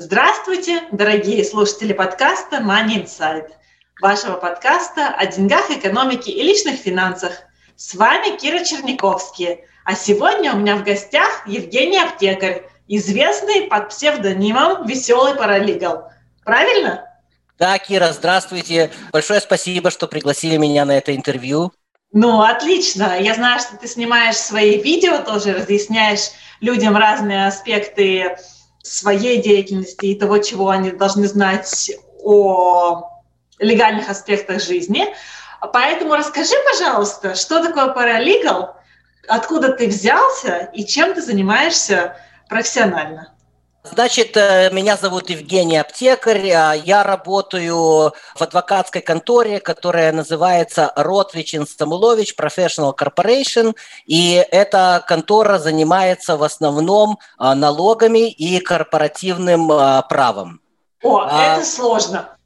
Здравствуйте, дорогие слушатели подкаста Money Insight, вашего подкаста о деньгах, экономике и личных финансах. С вами Кира Черниковский, а сегодня у меня в гостях Евгений Аптекарь, известный под псевдонимом «Веселый паралигал». Правильно? Да, Кира, здравствуйте. Большое спасибо, что пригласили меня на это интервью. Ну, отлично. Я знаю, что ты снимаешь свои видео, тоже разъясняешь людям разные аспекты своей деятельности и того, чего они должны знать о легальных аспектах жизни. Поэтому расскажи, пожалуйста, что такое паралигал, откуда ты взялся и чем ты занимаешься профессионально? Значит, э, меня зовут Евгений Аптекарь. А я работаю в адвокатской конторе, которая называется Ротвич Стамулович Professional Corporation. И эта контора занимается в основном а, налогами и корпоративным а, правом. О, это сложно.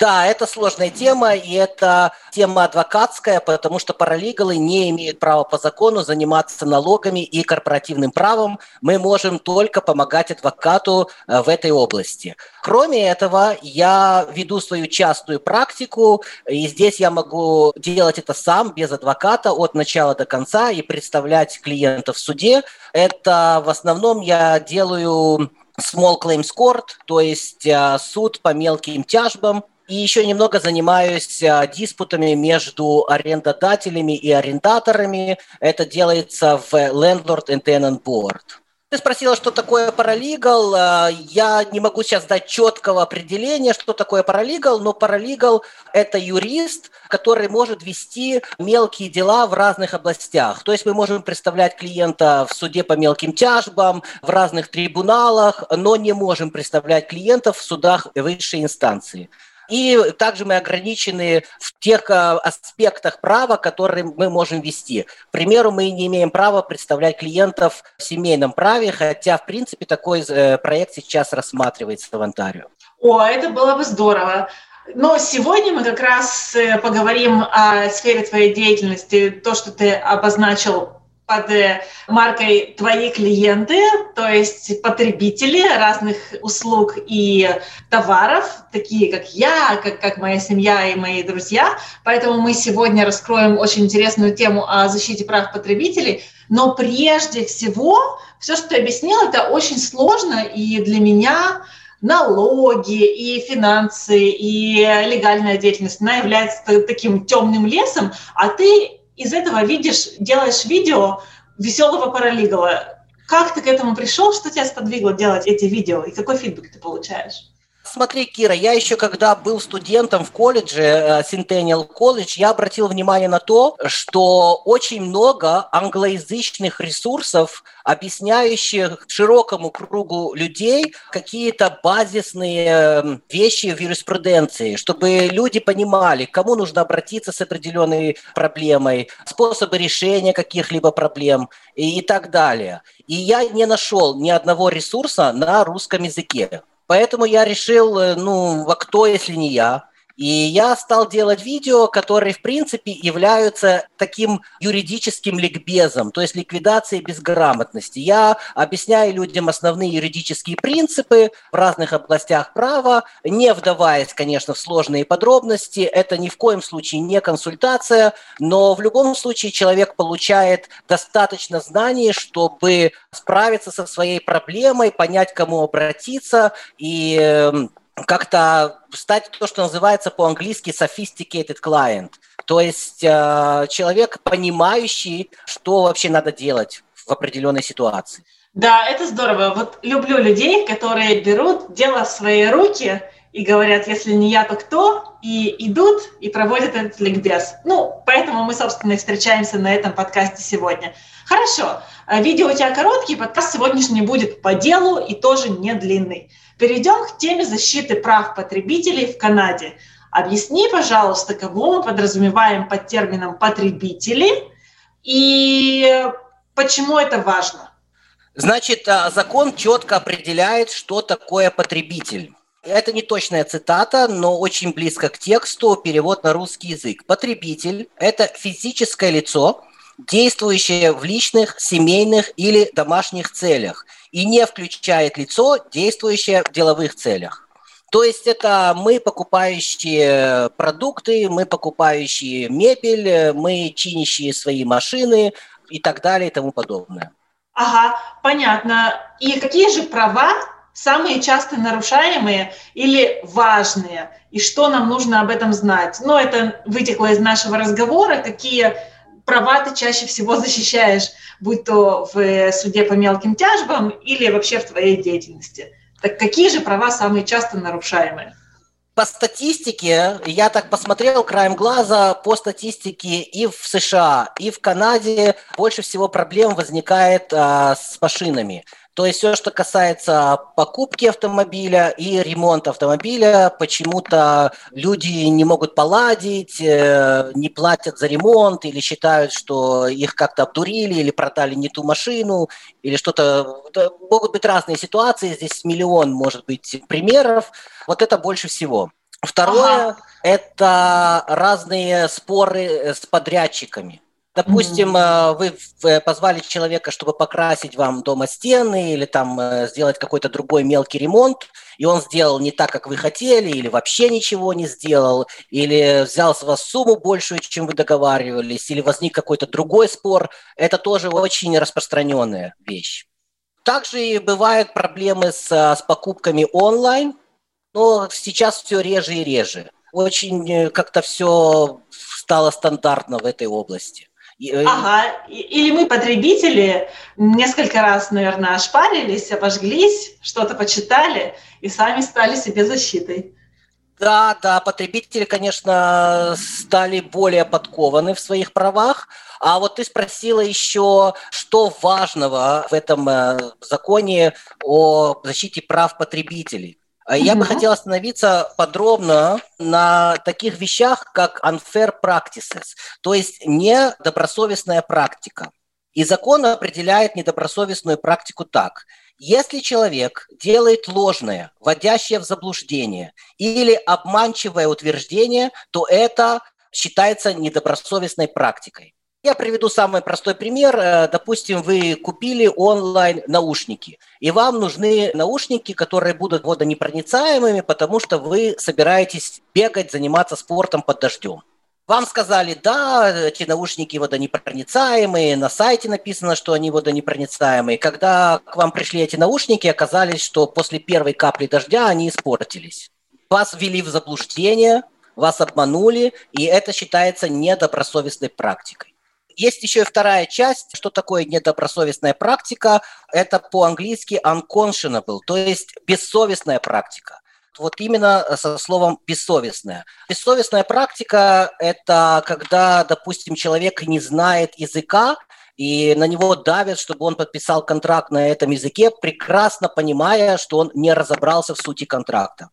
Да, это сложная тема, и это тема адвокатская, потому что паралигалы не имеют права по закону заниматься налогами и корпоративным правом. Мы можем только помогать адвокату э, в этой области. Кроме этого, я веду свою частную практику, и здесь я могу делать это сам, без адвоката, от начала до конца, и представлять клиентов в суде. Это в основном я делаю small claims court, то есть э, суд по мелким тяжбам, и еще немного занимаюсь а, диспутами между арендодателями и арендаторами. Это делается в Landlord and Tenant Board. Ты спросила, что такое паралигал. А, я не могу сейчас дать четкого определения, что такое паралигал, но паралигал – это юрист, который может вести мелкие дела в разных областях. То есть мы можем представлять клиента в суде по мелким тяжбам, в разных трибуналах, но не можем представлять клиентов в судах высшей инстанции. И также мы ограничены в тех а, аспектах права, которые мы можем вести. К примеру, мы не имеем права представлять клиентов в семейном праве, хотя, в принципе, такой э, проект сейчас рассматривается в Онтарио. О, это было бы здорово. Но сегодня мы как раз э, поговорим о сфере твоей деятельности, то, что ты обозначил под э, маркой «Твои клиенты», то есть потребители разных услуг и товаров, такие как я, как, как моя семья и мои друзья. Поэтому мы сегодня раскроем очень интересную тему о защите прав потребителей. Но прежде всего, все, что ты объяснил, это очень сложно, и для меня налоги и финансы и легальная деятельность, она является таким темным лесом, а ты из этого видишь, делаешь видео веселого паралигала. Как ты к этому пришел? Что тебя сподвигло делать эти видео? И какой фидбэк ты получаешь? Смотри, Кира, я еще когда был студентом в колледже, э, Centennial College, я обратил внимание на то, что очень много англоязычных ресурсов, объясняющих широкому кругу людей какие-то базисные эм, вещи в юриспруденции, чтобы люди понимали, к кому нужно обратиться с определенной проблемой, способы решения каких-либо проблем и, и так далее. И я не нашел ни одного ресурса на русском языке. Поэтому я решил, э, ну, а кто, если не я? И я стал делать видео, которые, в принципе, являются таким юридическим ликбезом, то есть ликвидацией безграмотности. Я объясняю людям основные юридические принципы в разных областях права, не вдаваясь, конечно, в сложные подробности. Это ни в коем случае не консультация, но в любом случае человек получает достаточно знаний, чтобы справиться со своей проблемой, понять, к кому обратиться и эм, как-то стать то, что называется по-английски sophisticated client, то есть э, человек, понимающий, что вообще надо делать в определенной ситуации. Да, это здорово. Вот люблю людей, которые берут дело в свои руки и говорят, если не я, то кто? И идут и проводят этот ликбез. Ну, поэтому мы, собственно, и встречаемся на этом подкасте сегодня. Хорошо, э, видео у тебя короткий, подкаст сегодняшний будет по делу и тоже не длинный. Перейдем к теме защиты прав потребителей в Канаде. Объясни, пожалуйста, кого мы подразумеваем под термином потребители и почему это важно? Значит, а, закон четко определяет, что такое потребитель. Это не точная цитата, но очень близко к тексту, перевод на русский язык. Потребитель – это физическое лицо, действующее в личных, семейных или домашних целях и не включает лицо, действующее в деловых целях. То есть это мы, покупающие продукты, мы, покупающие мебель, мы, чинящие свои машины и так далее и тому подобное. Ага, понятно. И какие же права самые часто нарушаемые или важные? И что нам нужно об этом знать? Ну, это вытекло из нашего разговора, какие права ты чаще всего защищаешь, будь то в суде по мелким тяжбам или вообще в твоей деятельности. Так какие же права самые часто нарушаемые? По статистике, я так посмотрел краем глаза, по статистике и в США, и в Канаде больше всего проблем возникает а, с машинами. То есть все, что касается покупки автомобиля и ремонта автомобиля, почему-то люди не могут поладить, э, не платят за ремонт или считают, что их как-то обдурили или продали не ту машину или что-то. Могут быть разные ситуации, здесь миллион, может быть, примеров. Вот это больше всего. Второе ага. – это разные споры с подрядчиками. Допустим, mm-hmm. вы э, позвали человека, чтобы покрасить вам дома стены или там э, сделать какой-то другой мелкий ремонт, и он сделал не так, как вы хотели, или вообще ничего не сделал, или взял с вас сумму большую, чем вы договаривались, или возник какой-то другой спор. Это тоже очень распространенная вещь. Также и бывают проблемы с, с покупками онлайн, но сейчас все реже и реже. Очень как-то все стало стандартно в этой области. Э, ага, или мы, потребители, несколько раз, наверное, ошпарились, обожглись, что-то почитали и сами стали себе защитой. Да, да, потребители, конечно, стали более подкованы в своих правах. А вот ты спросила еще, что важного в этом э, законе о защите прав потребителей. А я бы хотел остановиться подробно на таких вещах, как unfair practices, то есть недобросовестная практика. И закон определяет недобросовестную практику так. Если человек делает ложное, вводящее в заблуждение или обманчивое утверждение, то это считается недобросовестной практикой. Я приведу самый простой пример. Э, допустим, вы купили онлайн наушники, и вам нужны наушники, которые будут водонепроницаемыми, потому что вы собираетесь бегать, заниматься спортом под дождем. Вам сказали, да, эти наушники водонепроницаемые, на сайте написано, что они водонепроницаемые. Когда к вам пришли эти наушники, оказалось, что после первой капли дождя они испортились. Вас ввели в заблуждение, вас обманули, и это считается недобросовестной практикой. Есть еще и вторая часть, что такое недобросовестная практика. Это по-английски unconscionable, то есть бессовестная практика. Вот именно со словом бессовестная. Бессовестная практика – это когда, допустим, человек не знает языка, и на него давят, чтобы он подписал контракт на этом языке, прекрасно понимая, что он не разобрался в сути контракта.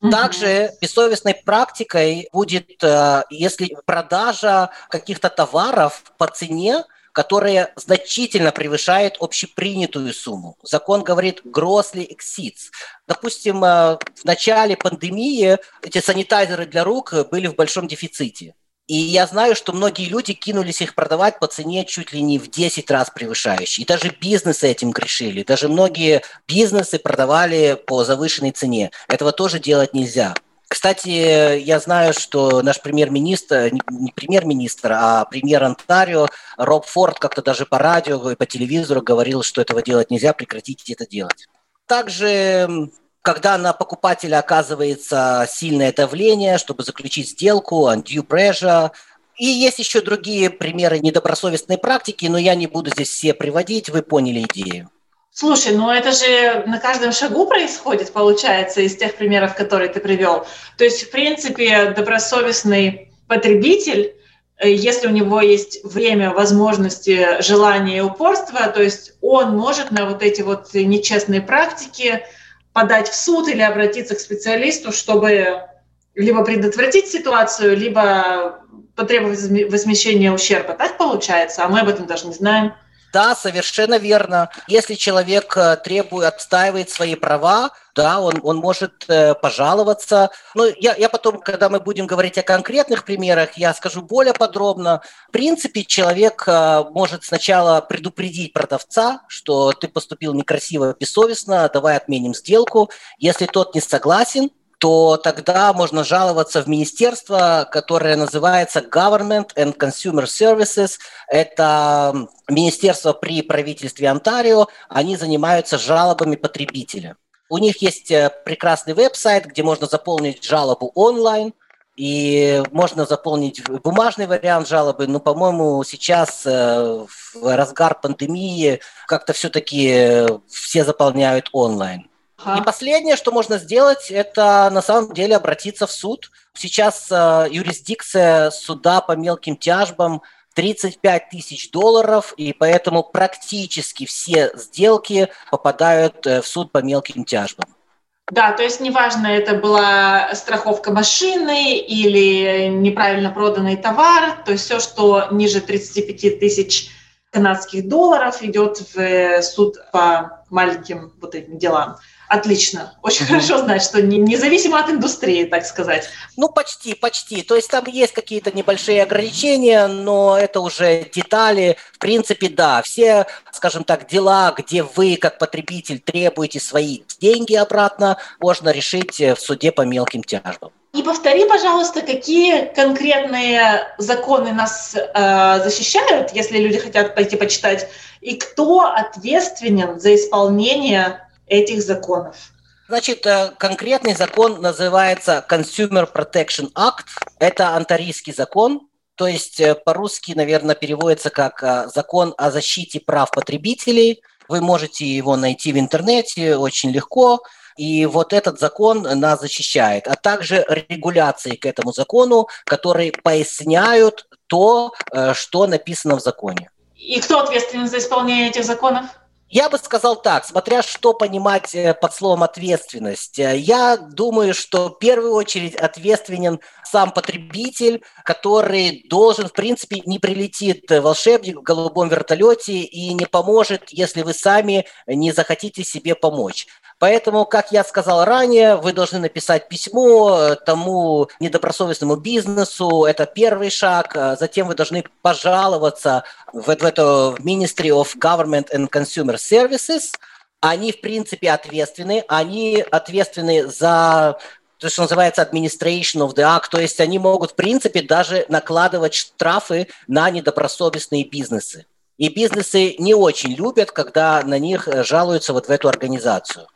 Также бессовестной практикой будет, э, если продажа каких-то товаров по цене, которая значительно превышает общепринятую сумму. Закон говорит grossly exceeds. Допустим, э, в начале пандемии эти санитайзеры для рук были в большом дефиците. И я знаю, что многие люди кинулись их продавать по цене чуть ли не в 10 раз превышающей. И даже бизнесы этим грешили. Даже многие бизнесы продавали по завышенной цене. Этого тоже делать нельзя. Кстати, я знаю, что наш премьер-министр, не премьер-министр, а премьер Онтарио Роб Форд как-то даже по радио и по телевизору говорил, что этого делать нельзя, прекратите это делать. Также когда на покупателя оказывается сильное давление, чтобы заключить сделку, undue pressure. И есть еще другие примеры недобросовестной практики, но я не буду здесь все приводить, вы поняли идею. Слушай, ну это же на каждом шагу происходит, получается, из тех примеров, которые ты привел. То есть, в принципе, добросовестный потребитель, э, если у него есть время, возможности, желание и упорство, то есть он может на вот эти вот нечестные практики подать в суд или обратиться к специалисту, чтобы либо предотвратить ситуацию, либо потребовать возмещения ущерба. Так получается, а мы об этом даже не знаем. Да, совершенно верно. Если человек э, требует, отстаивает свои права, да, он, он может э, пожаловаться. Но я, я потом, когда мы будем говорить о конкретных примерах, я скажу более подробно. В принципе, человек э, может сначала предупредить продавца, что ты поступил некрасиво, бессовестно, давай отменим сделку. Если тот не согласен, то тогда можно жаловаться в министерство, которое называется Government and Consumer Services. Это министерство при правительстве Онтарио. Они занимаются жалобами потребителя. У них есть э, прекрасный веб-сайт, где можно заполнить жалобу онлайн, и можно заполнить бумажный вариант жалобы, но, по-моему, сейчас э, в разгар пандемии как-то все-таки э, все заполняют онлайн. И последнее, что можно сделать, это на самом деле обратиться в суд. Сейчас э, юрисдикция суда по мелким тяжбам 35 тысяч долларов, и поэтому практически все сделки попадают э, в суд по мелким тяжбам. Да, то есть неважно, это была страховка машины или неправильно проданный товар, то есть все, что ниже 35 тысяч канадских долларов, идет в суд по маленьким вот этим делам. Отлично. Очень угу. хорошо знать, что не, независимо от индустрии, так сказать. Ну, почти, почти. То есть там есть какие-то небольшие ограничения, но это уже детали. В принципе, да, все, скажем так, дела, где вы, как потребитель, требуете свои деньги обратно, можно решить в суде по мелким тяжбам. И повтори, пожалуйста, какие конкретные законы нас э, защищают, если люди хотят пойти почитать, и кто ответственен за исполнение этих законов. Значит, э, конкретный закон называется Consumer Protection Act. Это антарийский закон, то есть э, по-русски, наверное, переводится как э, закон о защите прав потребителей. Вы можете его найти в интернете очень легко. И вот этот закон нас защищает, а также регуляции к этому закону, которые поясняют то, что написано в законе. И кто ответственен за исполнение этих законов? Я бы сказал так, смотря что понимать э, под словом ответственность. Э, я думаю, что в первую очередь ответственен сам потребитель, который должен, в принципе, не прилетит волшебник в голубом вертолете и не поможет, если вы сами не захотите себе помочь. Поэтому, как я сказал ранее, вы должны написать письмо э, тому недобросовестному бизнесу. Это первый шаг. Э, затем вы должны пожаловаться в, в это Ministry of Government and Consumer Services. Они, в принципе, ответственны. Они ответственны за то, что называется administration of the act, то есть они могут, в принципе, даже накладывать штрафы на недобросовестные бизнесы. И бизнесы не очень любят, когда на них э, жалуются вот в эту организацию.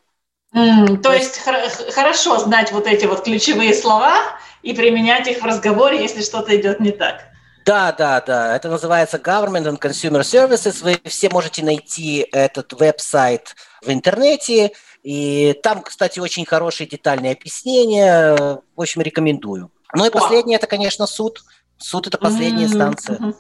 Mm, то есть хор- хорошо знать вот эти вот ключевые слова и применять их в разговоре, если что-то идет не так. Да, да, да. Это называется Government and Consumer Services. Вы все можете найти этот веб-сайт в интернете. И там, кстати, очень хорошие детальные объяснения. В общем, рекомендую. Ну и последнее, это, конечно, суд. Суд – это последняя mm-hmm. инстанция.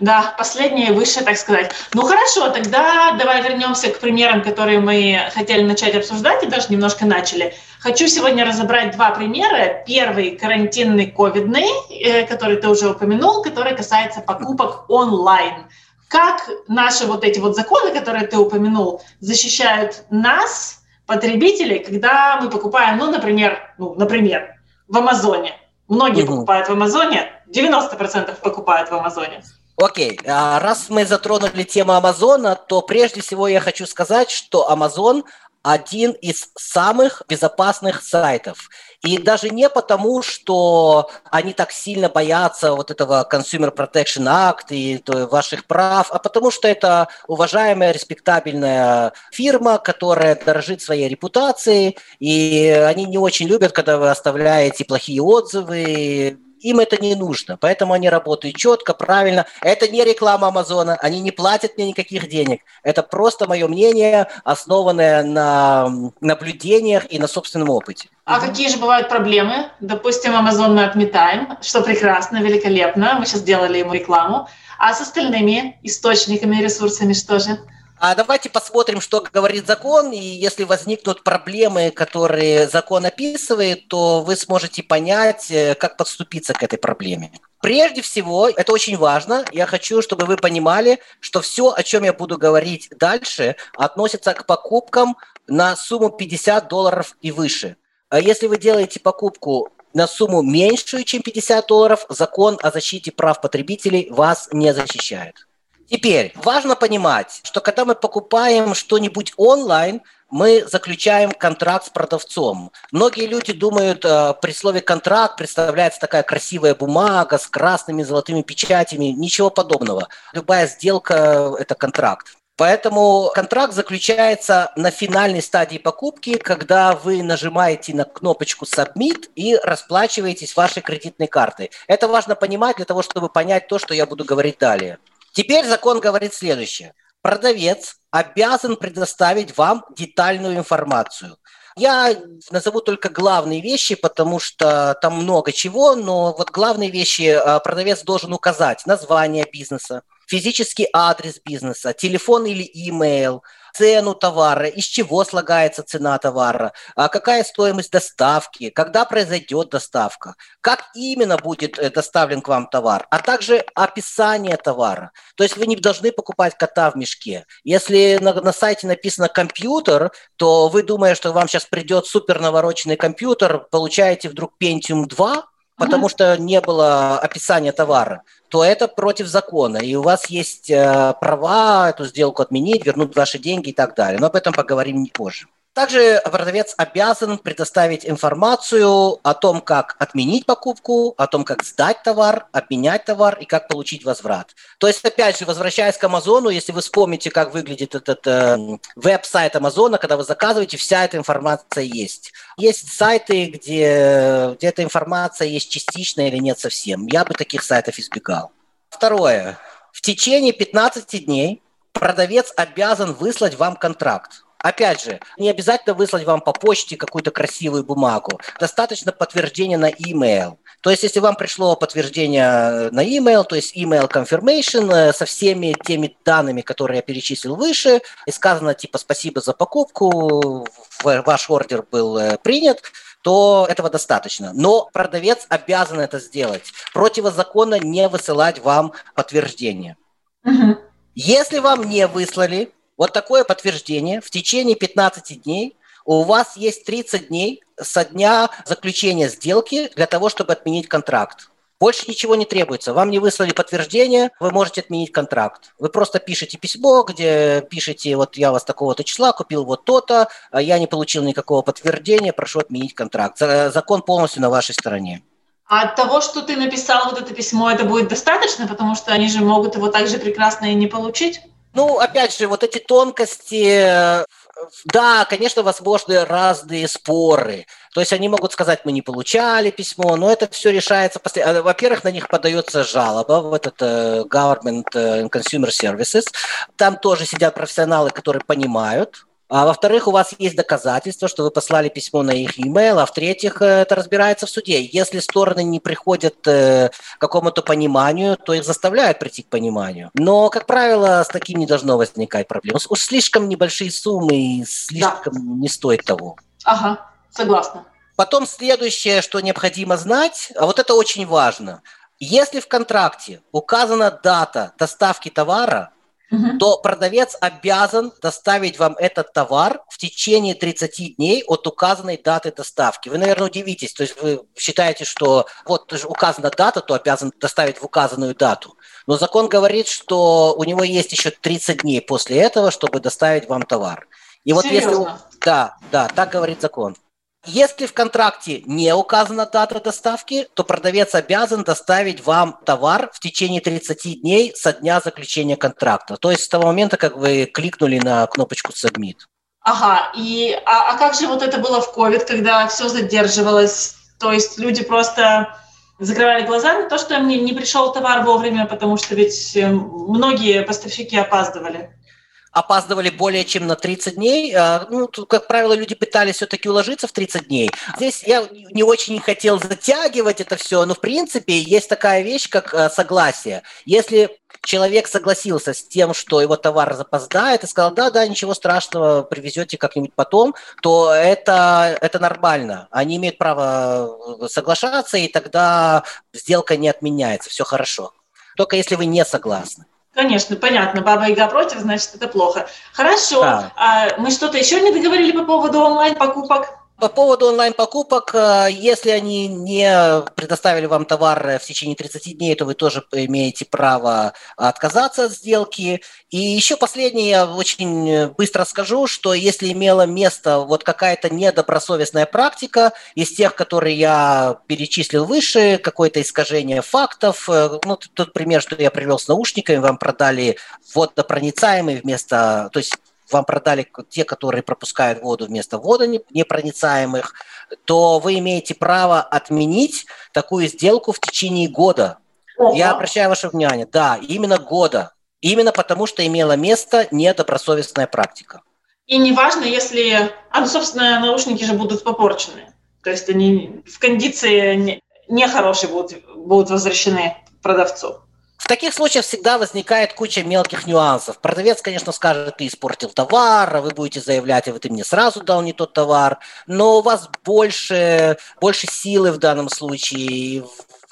Да, последнее выше, так сказать. Ну хорошо, тогда давай вернемся к примерам, которые мы хотели начать обсуждать и даже немножко начали. Хочу сегодня разобрать два примера. Первый карантинный ковидный, э, который ты уже упомянул, который касается покупок онлайн. Как наши вот эти вот законы, которые ты упомянул, защищают нас, потребителей, когда мы покупаем, ну, например, ну, например, в Амазоне. Многие угу. покупают в Амазоне, 90% покупают в Амазоне. Окей, а раз мы затронули тему Амазона, то прежде всего я хочу сказать, что Амазон один из самых безопасных сайтов. И даже не потому, что они так сильно боятся вот этого Consumer Protection Act и ваших прав, а потому что это уважаемая, респектабельная фирма, которая дорожит своей репутацией, и они не очень любят, когда вы оставляете плохие отзывы, им это не нужно, поэтому они работают четко, правильно. Это не реклама Амазона, они не платят мне никаких денег. Это просто мое мнение, основанное на наблюдениях и на собственном опыте. А какие же бывают проблемы? Допустим, Амазон мы отметаем, что прекрасно, великолепно. Мы сейчас сделали ему рекламу. А с остальными источниками, ресурсами что же? А давайте посмотрим, что говорит закон, и если возникнут проблемы, которые закон описывает, то вы сможете понять, э, как подступиться к этой проблеме. Прежде всего, это очень важно, я хочу, чтобы вы понимали, что все, о чем я буду говорить дальше, относится к покупкам на сумму 50 долларов и выше. А если вы делаете покупку на сумму меньшую, чем 50 долларов, закон о защите прав потребителей вас не защищает. Теперь важно понимать, что когда мы покупаем что-нибудь онлайн, мы заключаем контракт с продавцом. Многие люди думают, э, при слове контракт представляется такая красивая бумага с красными золотыми печатями. Ничего подобного. Любая сделка – это контракт. Поэтому контракт заключается на финальной стадии покупки, когда вы нажимаете на кнопочку Submit и расплачиваетесь вашей кредитной картой. Это важно понимать для того, чтобы понять то, что я буду говорить далее. Теперь закон говорит следующее. Продавец обязан предоставить вам детальную информацию. Я назову только главные вещи, потому что там много чего, но вот главные вещи а, продавец должен указать. Название бизнеса, физический адрес бизнеса, телефон или имейл, цену товара, из чего слагается цена товара, а какая стоимость доставки, когда произойдет доставка, как именно будет э, доставлен к вам товар, а также описание товара. То есть вы не должны покупать кота в мешке. Если на, на сайте написано компьютер, то вы думаете, что вам сейчас придет супер навороченный компьютер, получаете вдруг Pentium 2, потому что не было описания товара, то это против закона, и у вас есть э, права эту сделку отменить, вернуть ваши деньги и так далее. Но об этом поговорим позже. Также продавец обязан предоставить информацию о том, как отменить покупку, о том, как сдать товар, обменять товар и как получить возврат. То есть, опять же, возвращаясь к Амазону, если вы вспомните, как выглядит этот э, веб-сайт Амазона, когда вы заказываете, вся эта информация есть. Есть сайты, где, где эта информация есть частично или нет совсем. Я бы таких сайтов избегал. Второе. В течение 15 дней продавец обязан выслать вам контракт. Опять же, не обязательно выслать вам по почте какую-то красивую бумагу. Достаточно подтверждения на email. То есть, если вам пришло подтверждение на email, то есть email confirmation э, со всеми теми данными, которые я перечислил выше, и сказано типа спасибо за покупку, ваш ордер был э, принят, то этого достаточно. Но продавец обязан это сделать. Противозаконно не высылать вам подтверждение. Угу. Если вам не выслали, вот такое подтверждение в течение 15 дней у вас есть 30 дней со дня заключения сделки для того, чтобы отменить контракт. Больше ничего не требуется. Вам не выслали подтверждение, вы можете отменить контракт. Вы просто пишете письмо, где пишете, вот я вас такого-то числа купил вот то-то, а я не получил никакого подтверждения, прошу отменить контракт. Закон полностью на вашей стороне. А от того, что ты написал вот это письмо, это будет достаточно, потому что они же могут его также прекрасно и не получить? Ну, опять же, вот эти тонкости, да, конечно, возможны разные споры. То есть они могут сказать, мы не получали письмо, но это все решается. А, во-первых, на них подается жалоба в этот uh, Government and Consumer Services. Там тоже сидят профессионалы, которые понимают, а во-вторых, у вас есть доказательства, что вы послали письмо на их e-mail, а в-третьих, э, это разбирается в суде. Если стороны не приходят э, к какому-то пониманию, то их заставляют прийти к пониманию. Но, как правило, с таким не должно возникать проблем. Уж слишком небольшие суммы и слишком да. не стоит того. Ага, согласна. Потом следующее, что необходимо знать, а вот это очень важно. Если в контракте указана дата доставки товара, угу. то продавец обязан доставить вам этот товар в течение 30 дней от указанной даты доставки. Вы, наверное, удивитесь, то есть вы считаете, что вот указана дата, то обязан доставить в указанную дату. Но закон говорит, что у него есть еще 30 дней после этого, чтобы доставить вам товар. И вот Серьезно? если... Да, да, так говорит закон. Если в контракте не указана дата доставки, то продавец обязан доставить вам товар в течение 30 дней со дня заключения контракта. То есть с того момента, как вы кликнули на кнопочку «Submit». Ага, и а, а как же вот это было в COVID, когда все задерживалось? То есть люди просто закрывали глаза на то, что мне не пришел товар вовремя, потому что ведь э, многие поставщики опаздывали опаздывали более чем на 30 дней. А, ну, тут, как правило, люди пытались все-таки уложиться в 30 дней. Здесь я не очень хотел затягивать это все, но в принципе есть такая вещь, как а, согласие. Если человек согласился с тем, что его товар запоздает, и сказал, да-да, ничего страшного, привезете как-нибудь потом, то это, это нормально. Они имеют право соглашаться, и тогда сделка не отменяется, все хорошо. Только если вы не согласны. Конечно, понятно. Баба Яга против, значит, это плохо. Хорошо. Да. А мы что-то еще не договорили по поводу онлайн-покупок? По поводу онлайн-покупок, э, если они не предоставили вам товар в течение 30 дней, то вы тоже имеете право отказаться от сделки. И еще последнее, я очень быстро скажу, что если имела место вот какая-то недобросовестная практика из тех, которые я перечислил выше, какое-то искажение фактов, э, ну, тот пример, что я привел с наушниками, вам продали водопроницаемый вместо, то есть вам продали те, которые пропускают воду вместо водонепроницаемых, то вы имеете право отменить такую сделку в течение года. Ого. Я обращаю ваше внимание, да, именно года. Именно потому, что имела место недобросовестная практика. И неважно, если... А, ну, собственно, наушники же будут попорчены. То есть они в кондиции нехорошие будут, будут возвращены продавцу. В таких случаях всегда возникает куча мелких нюансов. Продавец, конечно, скажет, ты испортил товар, а вы будете заявлять, а ты мне сразу дал не тот товар, но у вас больше, больше силы в данном случае,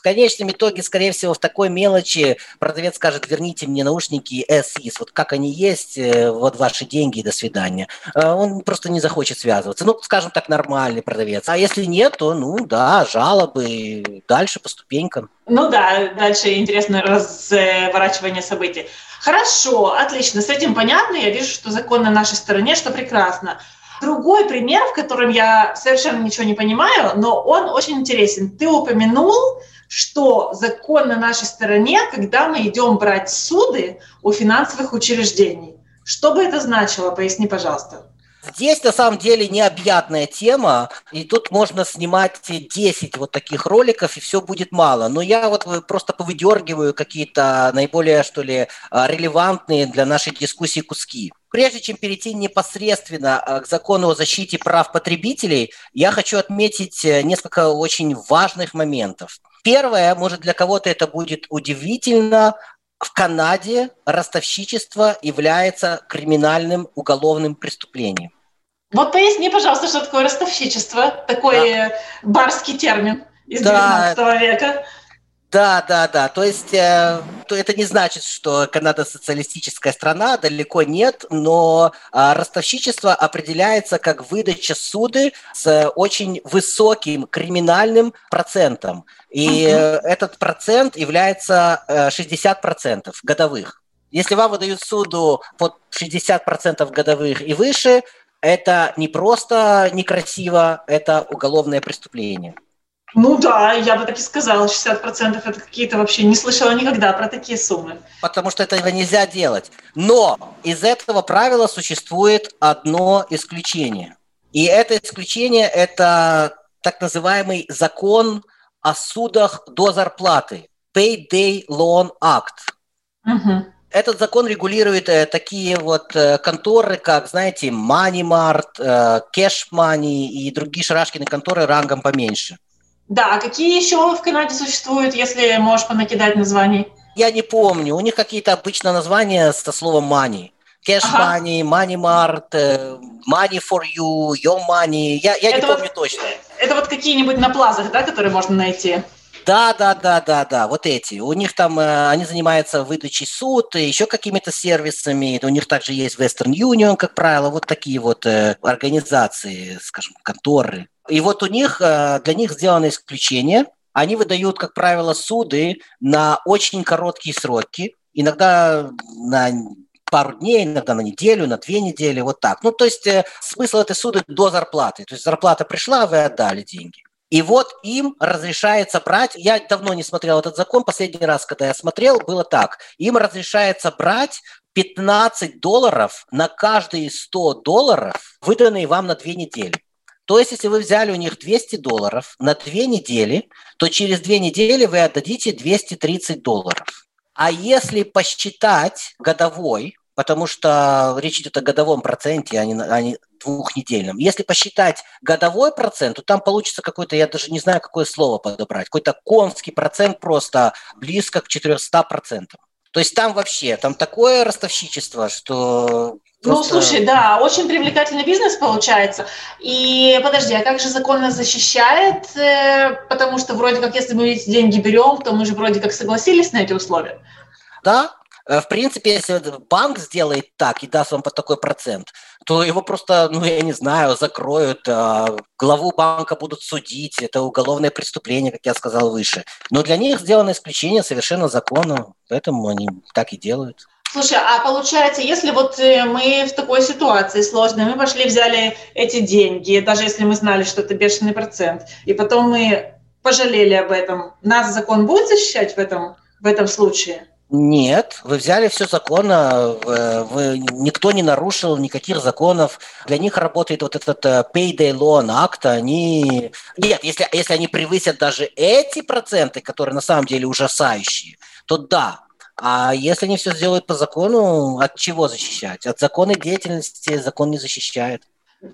в конечном итоге, скорее всего, в такой мелочи продавец скажет, верните мне наушники SIS, вот как они есть, э, вот ваши деньги, до свидания. А он просто не захочет связываться. Ну, скажем так, нормальный продавец. А если нет, то, ну, да, жалобы, дальше по ступенькам. Ну да, дальше интересное разворачивание событий. Хорошо, отлично, с этим понятно. Я вижу, что закон на нашей стороне, что прекрасно. Другой пример, в котором я совершенно ничего не понимаю, но он очень интересен. Ты упомянул, что закон на нашей стороне, когда мы идем брать суды у финансовых учреждений. Что бы это значило? Поясни, пожалуйста. Здесь на самом деле необъятная тема, и тут можно снимать 10 вот таких роликов, и все будет мало. Но я вот просто повыдергиваю какие-то наиболее, что ли, а, релевантные для нашей дискуссии куски. Прежде чем перейти непосредственно а, к закону о защите прав потребителей, я хочу отметить э, несколько очень важных моментов. Первое, может, для кого-то это будет удивительно, в Канаде ростовщичество является криминальным уголовным преступлением. Вот поясни, пожалуйста, что такое ростовщичество, такой да. барский термин из да. 19 века. Да, да, да. То есть э, то это не значит, что Канада социалистическая страна, далеко нет, но э, ростовщичество определяется как выдача суды с очень высоким криминальным процентом. И uh этот процент является э, 60% годовых. Если вам выдают суду под 60% годовых и выше, это не просто некрасиво, это уголовное преступление. Ну да, я бы так и сказала, 60% это какие-то вообще не слышала никогда про такие суммы. Потому что этого нельзя делать. Но из этого правила существует одно исключение. И это исключение – это так называемый закон о судах до зарплаты, Payday Loan Act. Угу. Этот закон регулирует э, такие вот э, конторы, как, знаете, Money Mart, э, Cash Money и другие шарашкины конторы рангом поменьше. Да, а какие еще в Канаде существуют, если можешь понакидать названий? Я не помню. У них какие-то обычно названия со словом money. Cash ага. money, money mart, э, money for you, your money. Я, я не помню вот, точно. Это вот какие-нибудь на плазах, да, которые можно найти? Да, да, да, да, да, вот эти. У них там, э, они занимаются выдачей суд, и еще какими-то сервисами. У них также есть Western Union, как правило, вот такие вот э, организации, скажем, конторы. И вот у них, э, для них сделано исключение. Они выдают, как правило, суды на очень короткие сроки, иногда на пару дней, иногда на неделю, на две недели, вот так. Ну, то есть э, смысл этой суды до зарплаты. То есть зарплата пришла, вы отдали деньги. И вот им разрешается брать, я давно не смотрел этот закон, последний раз, когда я смотрел, было так, им разрешается брать 15 долларов на каждые 100 долларов, выданные вам на две недели. То есть, если вы взяли у них 200 долларов на две недели, то через две недели вы отдадите 230 долларов. А если посчитать годовой, потому что речь идет о годовом проценте, а не, а не двухнедельном. Если посчитать годовой процент, то там получится какой-то, я даже не знаю, какое слово подобрать, какой-то конский процент просто близко к 400 процентам. То есть там вообще, там такое ростовщичество, что Просто... Ну, слушай, да, очень привлекательный бизнес получается. И подожди, а как же закон нас защищает? Э, потому что вроде как, если мы эти деньги берем, то мы же вроде как согласились на эти условия. Да, э, в принципе, если банк сделает так и даст вам под такой процент, то его просто, ну, я не знаю, закроют, а, главу банка будут судить, это уголовное преступление, как я сказал выше. Но для них сделано исключение совершенно законно, поэтому они так и делают. Слушай, а получается, если вот э, мы в такой ситуации сложной, мы пошли, взяли эти деньги, даже если мы знали, что это бешеный процент, и потом мы пожалели об этом, нас закон будет защищать в этом, в этом случае? Нет, вы взяли все законно, вы, никто не нарушил никаких законов. Для них работает вот этот э, Payday Loan Act. Они... Нет, если, если они превысят даже эти проценты, которые на самом деле ужасающие, то да, а если они все сделают по закону, от чего защищать? От законной деятельности закон не защищает.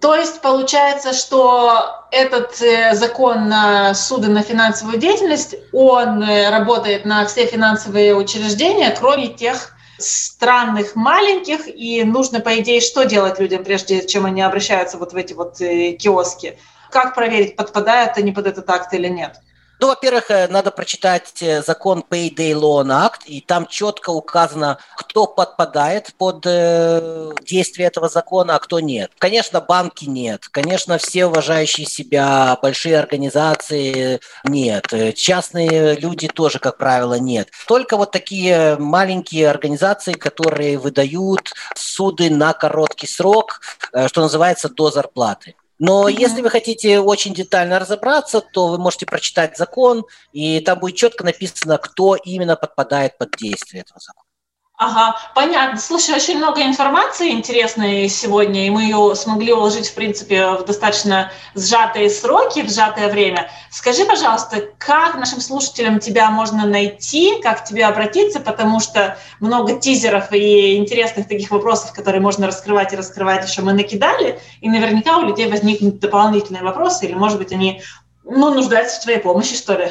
То есть получается, что этот э, закон на суды на финансовую деятельность, он э, работает на все финансовые учреждения, кроме тех странных маленьких, и нужно, по идее, что делать людям, прежде чем они обращаются вот в эти вот э, киоски? Как проверить, подпадают они под этот акт или нет? Ну, во-первых, э, надо прочитать э, закон Payday Loan Act, и там четко указано, кто подпадает под э, действие этого закона, а кто нет. Конечно, банки нет. Конечно, все уважающие себя большие организации нет. Э, частные люди тоже, как правило, нет. Только вот такие маленькие организации, которые выдают суды на короткий срок, что называется, до зарплаты. Но mm-hmm. если вы хотите очень детально разобраться, то вы можете прочитать закон, и там будет четко написано, кто именно подпадает под действие этого закона. Ага, понятно. Слушай, очень много информации интересной сегодня, и мы ее смогли уложить, в принципе, в достаточно сжатые сроки, в сжатое время. Скажи, пожалуйста, как нашим слушателям тебя можно найти, как к тебе обратиться, потому что много тизеров и интересных таких вопросов, которые можно раскрывать и раскрывать еще мы накидали, и наверняка у людей возникнут дополнительные вопросы, или, может быть, они ну, нуждаются в твоей помощи, что ли.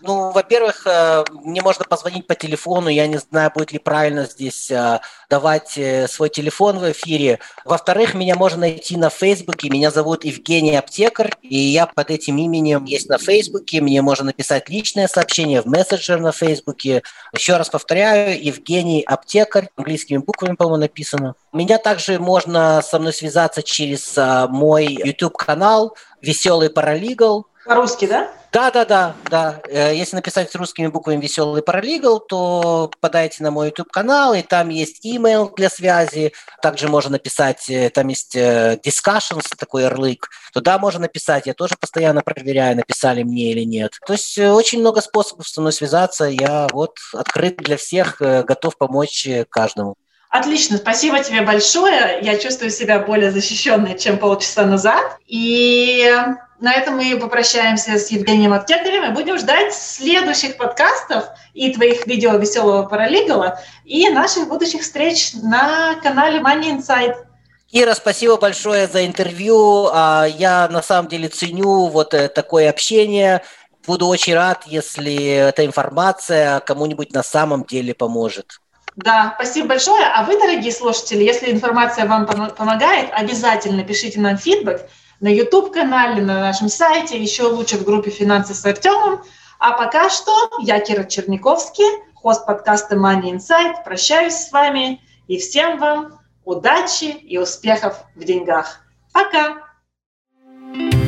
Ну, во-первых, э, мне можно позвонить по телефону, я не знаю, будет ли правильно здесь э, давать э, свой телефон в эфире. Во-вторых, меня можно найти на Фейсбуке, меня зовут Евгений Аптекарь, и я под этим именем есть на Фейсбуке, мне можно написать личное сообщение в мессенджер на Фейсбуке. Еще раз повторяю, Евгений Аптекарь, английскими буквами, по-моему, написано. Меня также можно со мной связаться через мой YouTube-канал «Веселый паралигал», по-русски, да? Да, да, да, да. Э, если написать русскими буквами «Веселый паралигал», то подайте на мой YouTube-канал, и там есть email для связи. Также можно написать, э, там есть э, discussions, такой ярлык. Туда можно написать. Я тоже постоянно проверяю, написали мне или нет. То есть очень много способов со мной связаться. Я вот открыт для всех, готов помочь каждому. Отлично, спасибо тебе большое. Я чувствую себя более защищенной, чем полчаса назад. И на этом мы попрощаемся с Евгением Аптекарем и будем ждать следующих подкастов и твоих видео веселого паралигала, и наших будущих встреч на канале Money Insight. Ира, спасибо большое за интервью. А, я на самом деле ценю вот э, такое общение. Буду очень рад, если эта информация кому-нибудь на самом деле поможет. Да, спасибо большое. А вы, дорогие слушатели, если информация вам помогает, обязательно пишите нам фидбэк на YouTube-канале, на нашем сайте, еще лучше в группе «Финансы с Артемом». А пока что я Кира Черниковский, хост подкаста Money Insight. Прощаюсь с вами и всем вам удачи и успехов в деньгах. Пока!